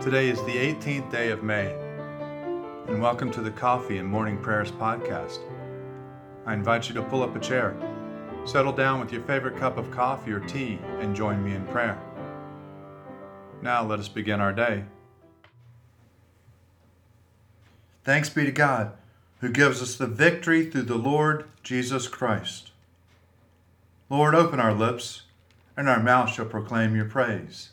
Today is the 18th day of May, and welcome to the Coffee and Morning Prayers podcast. I invite you to pull up a chair, settle down with your favorite cup of coffee or tea, and join me in prayer. Now let us begin our day. Thanks be to God, who gives us the victory through the Lord Jesus Christ. Lord, open our lips, and our mouth shall proclaim your praise.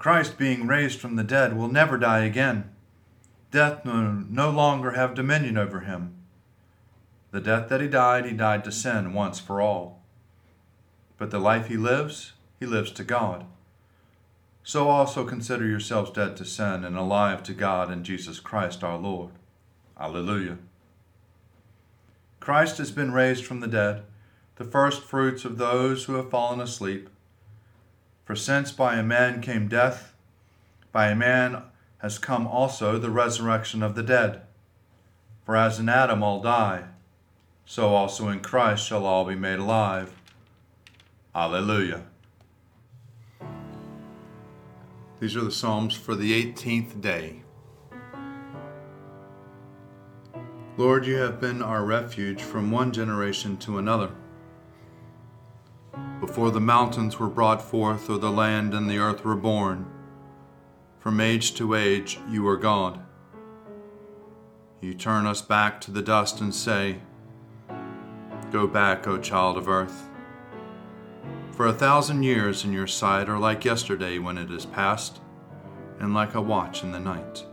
Christ, being raised from the dead, will never die again. Death will no longer have dominion over him. The death that he died, he died to sin once for all. But the life he lives, he lives to God. So also consider yourselves dead to sin and alive to God in Jesus Christ our Lord. Alleluia. Christ has been raised from the dead, the first fruits of those who have fallen asleep. For since by a man came death, by a man has come also the resurrection of the dead. For as in Adam all die, so also in Christ shall all be made alive. Alleluia. These are the Psalms for the 18th day. Lord, you have been our refuge from one generation to another before the mountains were brought forth, or the land and the earth were born. From age to age you are God. You turn us back to the dust and say, Go back, O child of earth. For a thousand years in your sight are like yesterday when it is past, and like a watch in the night.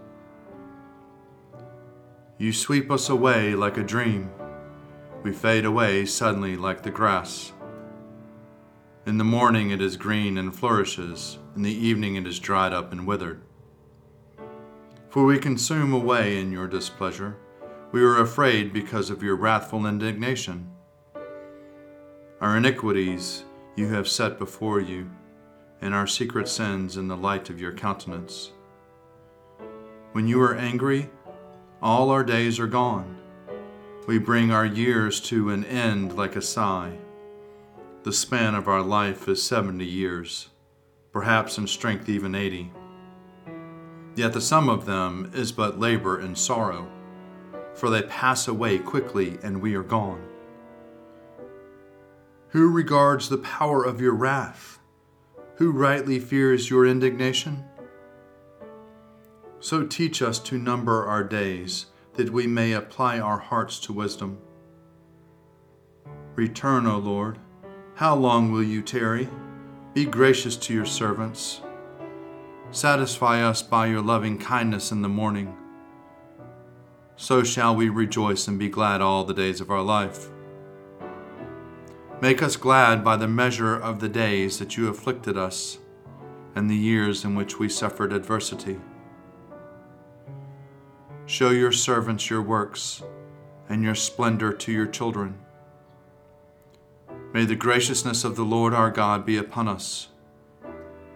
You sweep us away like a dream. We fade away suddenly like the grass. In the morning it is green and flourishes, in the evening it is dried up and withered. For we consume away in your displeasure. We are afraid because of your wrathful indignation. Our iniquities you have set before you, and our secret sins in the light of your countenance. When you are angry, all our days are gone. We bring our years to an end like a sigh. The span of our life is 70 years, perhaps in strength even 80. Yet the sum of them is but labor and sorrow, for they pass away quickly and we are gone. Who regards the power of your wrath? Who rightly fears your indignation? So teach us to number our days, that we may apply our hearts to wisdom. Return, O Lord how long will you tarry? Be gracious to your servants. Satisfy us by your loving kindness in the morning. So shall we rejoice and be glad all the days of our life. Make us glad by the measure of the days that you afflicted us and the years in which we suffered adversity. Show your servants your works and your splendor to your children. May the graciousness of the Lord our God be upon us.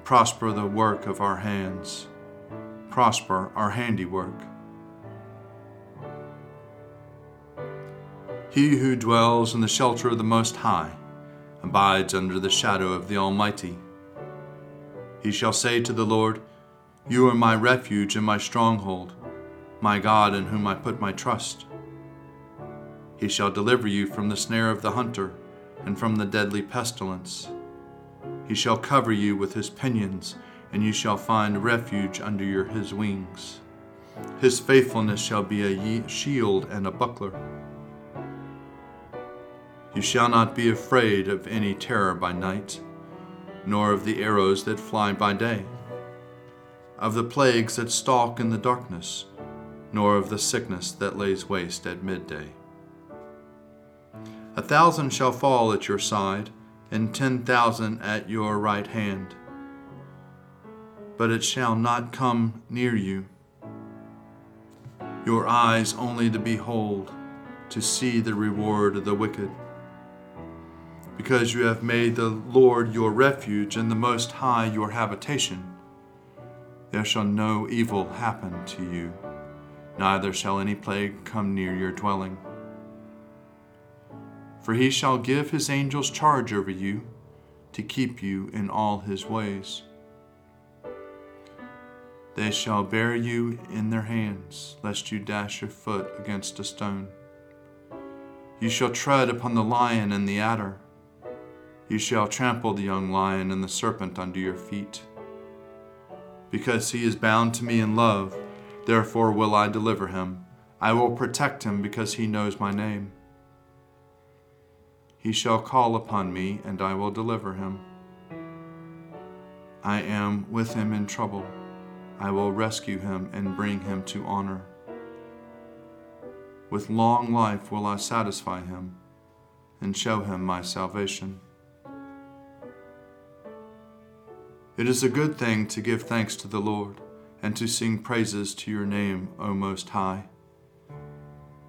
Prosper the work of our hands. Prosper our handiwork. He who dwells in the shelter of the Most High abides under the shadow of the Almighty. He shall say to the Lord, You are my refuge and my stronghold, my God in whom I put my trust. He shall deliver you from the snare of the hunter and from the deadly pestilence. He shall cover you with his pinions, and you shall find refuge under your, his wings. His faithfulness shall be a shield and a buckler. You shall not be afraid of any terror by night, nor of the arrows that fly by day, of the plagues that stalk in the darkness, nor of the sickness that lays waste at midday. A thousand shall fall at your side, and ten thousand at your right hand. but it shall not come near you. Your eyes only to behold, to see the reward of the wicked. Because you have made the Lord your refuge and the Most High your habitation, there shall no evil happen to you, neither shall any plague come near your dwelling. For he shall give his angels charge over you to keep you in all his ways. They shall bear you in their hands, lest you dash your foot against a stone. You shall tread upon the lion and the adder. You shall trample the young lion and the serpent under your feet. Because he is bound to me in love, therefore will I deliver him. I will protect him because he knows my name. He shall call upon me, and I will deliver him. I am with him in trouble. I will rescue him and bring him to honor. With long life will I satisfy him and show him my salvation. It is a good thing to give thanks to the Lord and to sing praises to your name, O Most High.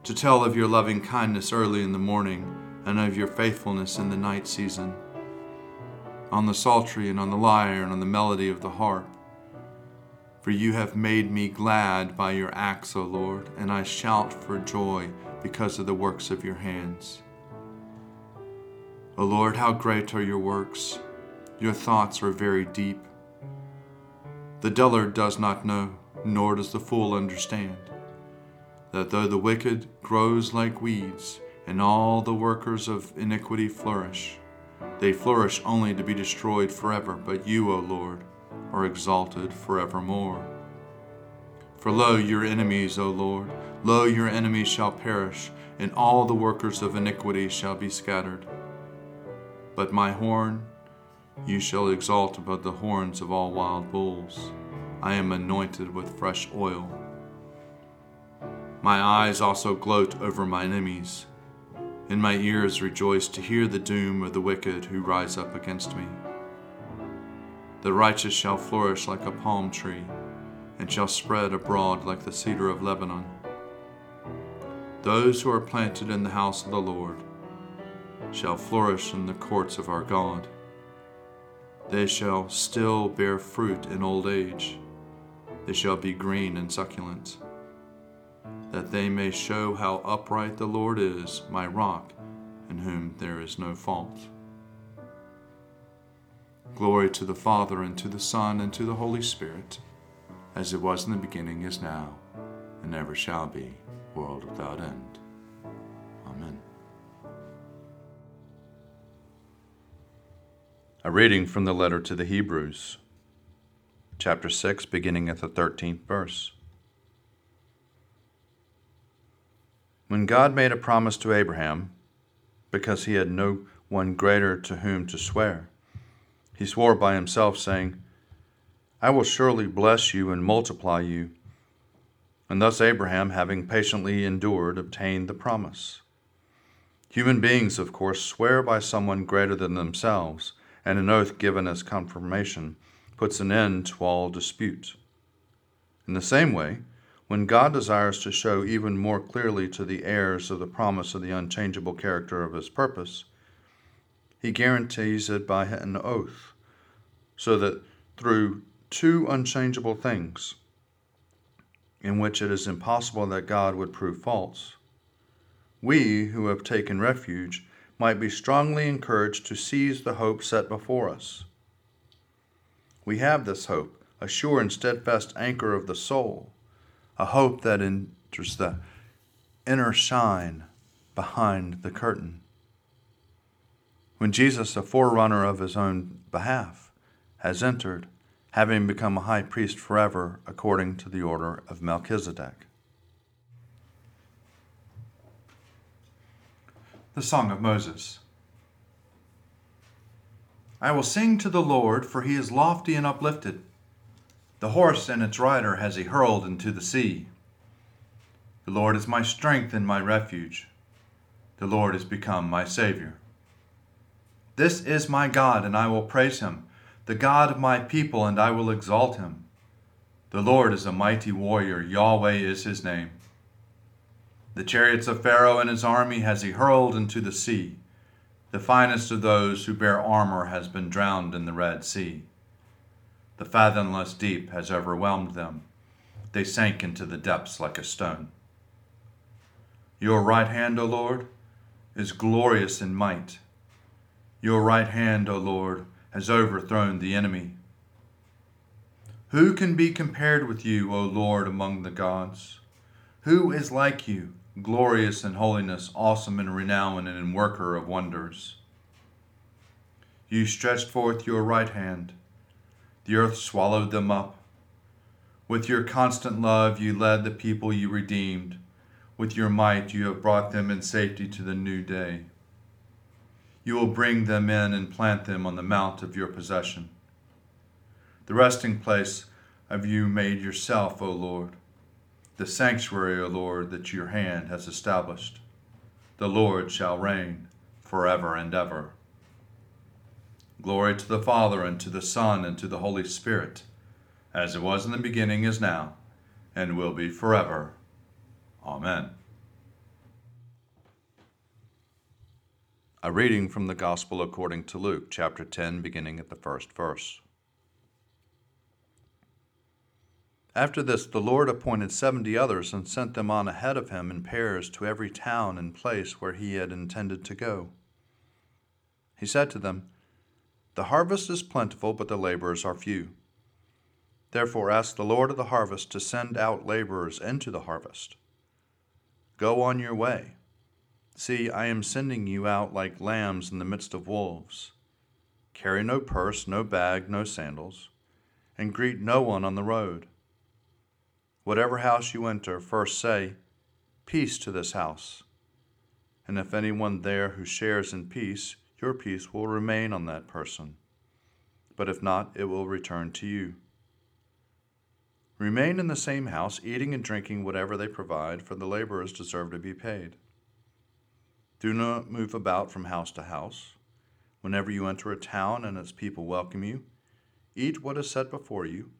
To tell of your loving kindness early in the morning and of your faithfulness in the night season, on the psaltery and on the lyre and on the melody of the harp. For you have made me glad by your acts, O Lord, and I shout for joy because of the works of your hands. O Lord, how great are your works! Your thoughts are very deep. The dullard does not know, nor does the fool understand, that though the wicked grows like weeds, and all the workers of iniquity flourish. They flourish only to be destroyed forever, but you, O Lord, are exalted forevermore. For lo, your enemies, O Lord, lo, your enemies shall perish, and all the workers of iniquity shall be scattered. But my horn you shall exalt above the horns of all wild bulls. I am anointed with fresh oil. My eyes also gloat over my enemies and my ears rejoice to hear the doom of the wicked who rise up against me. The righteous shall flourish like a palm tree, and shall spread abroad like the cedar of Lebanon. Those who are planted in the house of the Lord shall flourish in the courts of our God. They shall still bear fruit in old age. They shall be green and succulent that they may show how upright the Lord is, my rock, in whom there is no fault. Glory to the Father, and to the Son, and to the Holy Spirit, as it was in the beginning, is now, and ever shall be, world without end. Amen. A reading from the letter to the Hebrews, chapter 6, beginning at the 13th verse. When God made a promise to Abraham, because he had no one greater to whom to swear, he swore by himself, saying, I will surely bless you and multiply you. And thus Abraham, having patiently endured, obtained the promise. Human beings, of course, swear by someone greater than themselves, and an oath given as confirmation puts an end to all dispute. In the same way, when God desires to show even more clearly to the heirs of the promise of the unchangeable character of his purpose, he guarantees it by an oath, so that through two unchangeable things, in which it is impossible that God would prove false, we who have taken refuge might be strongly encouraged to seize the hope set before us. We have this hope, a sure and steadfast anchor of the soul a hope that enters the inner shine behind the curtain. When Jesus, a forerunner of his own behalf, has entered, having become a high priest forever according to the order of Melchizedek. The Song of Moses. I will sing to the Lord, for he is lofty and uplifted. The horse and its rider has he hurled into the sea. The Lord is my strength and my refuge. The Lord is become my Savior. This is my God, and I will praise him, the God of my people, and I will exalt him. The Lord is a mighty warrior, Yahweh is his name. The chariots of Pharaoh and his army has he hurled into the sea. The finest of those who bear armor has been drowned in the Red Sea. The fathomless deep has overwhelmed them. They sank into the depths like a stone. Your right hand, O Lord, is glorious in might. Your right hand, O Lord, has overthrown the enemy. Who can be compared with you, O Lord, among the gods? Who is like you, glorious in holiness, awesome in renown, and in worker of wonders? You stretched forth your right hand, the earth swallowed them up. With your constant love, you led the people you redeemed. With your might, you have brought them in safety to the new day. You will bring them in and plant them on the mount of your possession the resting place of you made yourself, O Lord, the sanctuary, O Lord, that your hand has established. The Lord shall reign forever and ever. Glory to the Father, and to the Son, and to the Holy Spirit, as it was in the beginning, is now, and will be forever. Amen. A reading from the Gospel according to Luke, chapter 10, beginning at the first verse. After this, the Lord appointed seventy others and sent them on ahead of him in pairs to every town and place where he had intended to go. He said to them, The harvest is plentiful, but the laborers are few. Therefore, ask the Lord of the harvest to send out laborers into the harvest. Go on your way. See, I am sending you out like lambs in the midst of wolves. Carry no purse, no bag, no sandals, and greet no one on the road. Whatever house you enter, first say, Peace to this house. And if anyone there who shares in peace, your peace will remain on that person. But if not, it will return to you. Remain in the same house, eating and drinking whatever they provide, for the laborers deserve to be paid. Do not move about from house to house. Whenever you enter a town and its people welcome you, eat what is set before you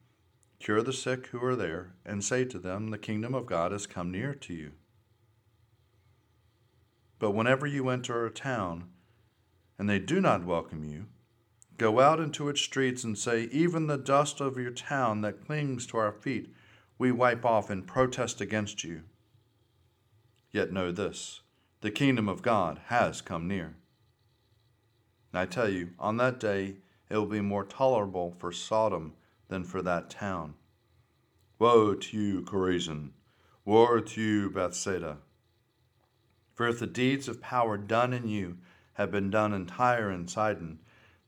Cure the sick who are there, and say to them, The kingdom of God has come near to you. But whenever you enter a town, and they do not welcome you, go out into its streets and say, Even the dust of your town that clings to our feet, we wipe off in protest against you. Yet know this the kingdom of God has come near. I tell you, on that day it will be more tolerable for Sodom than for that town. Woe to you, Chorazin! Woe to you, Bethsaida! For if the deeds of power done in you had been done in Tyre and Sidon,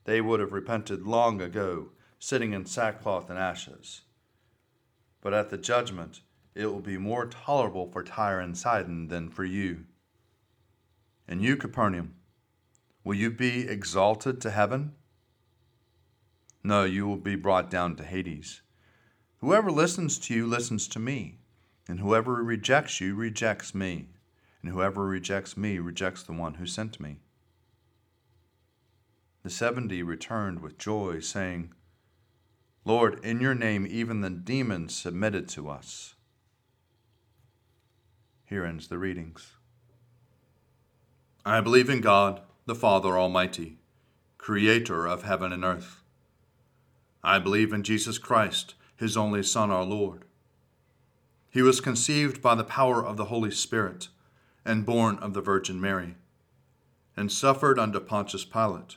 they would have repented long ago, sitting in sackcloth and ashes. But at the judgment it will be more tolerable for Tyre and Sidon than for you. And you, Capernaum, will you be exalted to heaven? No, you will be brought down to Hades. Whoever listens to you listens to me, and whoever rejects you rejects me, and whoever rejects me rejects the one who sent me. The seventy returned with joy, saying, Lord, in your name even the demons submitted to us. Here ends the readings. I believe in God, the Father Almighty, creator of heaven and earth. I believe in Jesus Christ, his only Son, our Lord. He was conceived by the power of the Holy Spirit and born of the Virgin Mary, and suffered under Pontius Pilate,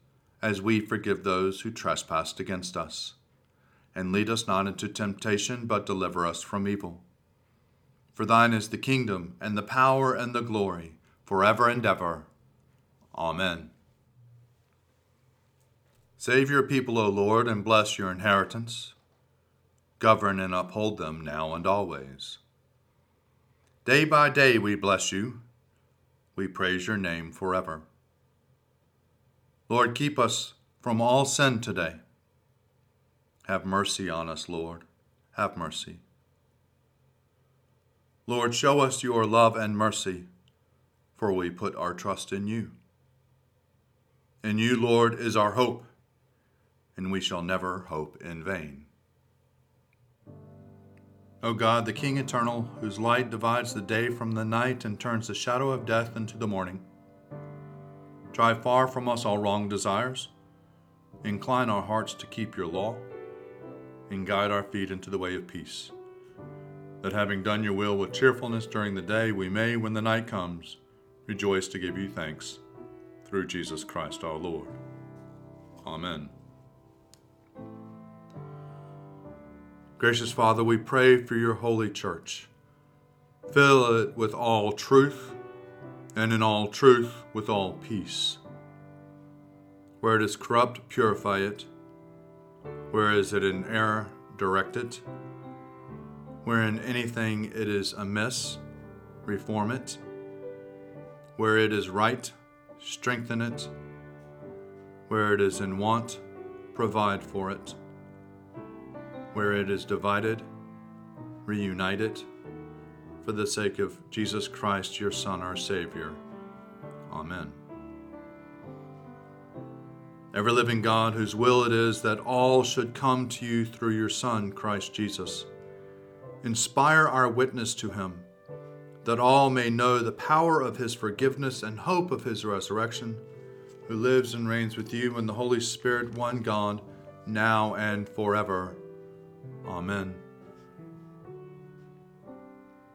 as we forgive those who trespass against us. And lead us not into temptation, but deliver us from evil. For thine is the kingdom, and the power, and the glory, forever and ever. Amen. Save your people, O Lord, and bless your inheritance. Govern and uphold them now and always. Day by day we bless you. We praise your name forever. Lord, keep us from all sin today. Have mercy on us, Lord. Have mercy. Lord, show us your love and mercy, for we put our trust in you. In you, Lord, is our hope, and we shall never hope in vain. O God, the King eternal, whose light divides the day from the night and turns the shadow of death into the morning, drive far from us all wrong desires, incline our hearts to keep your law, and guide our feet into the way of peace, that having done your will with cheerfulness during the day, we may, when the night comes, rejoice to give you thanks, through Jesus Christ our Lord. Amen. Gracious Father, we pray for your holy church. Fill it with all truth, and in all truth with all peace. Where it is corrupt, purify it. Where is it in error, direct it. Where in anything it is amiss, reform it. Where it is right, strengthen it. Where it is in want, provide for it where it is divided, reunite it, for the sake of Jesus Christ, your Son, our Savior. Amen. Ever living God, whose will it is that all should come to you through your Son, Christ Jesus, inspire our witness to him, that all may know the power of his forgiveness and hope of his resurrection, who lives and reigns with you in the Holy Spirit, one God, now and forever. Amen.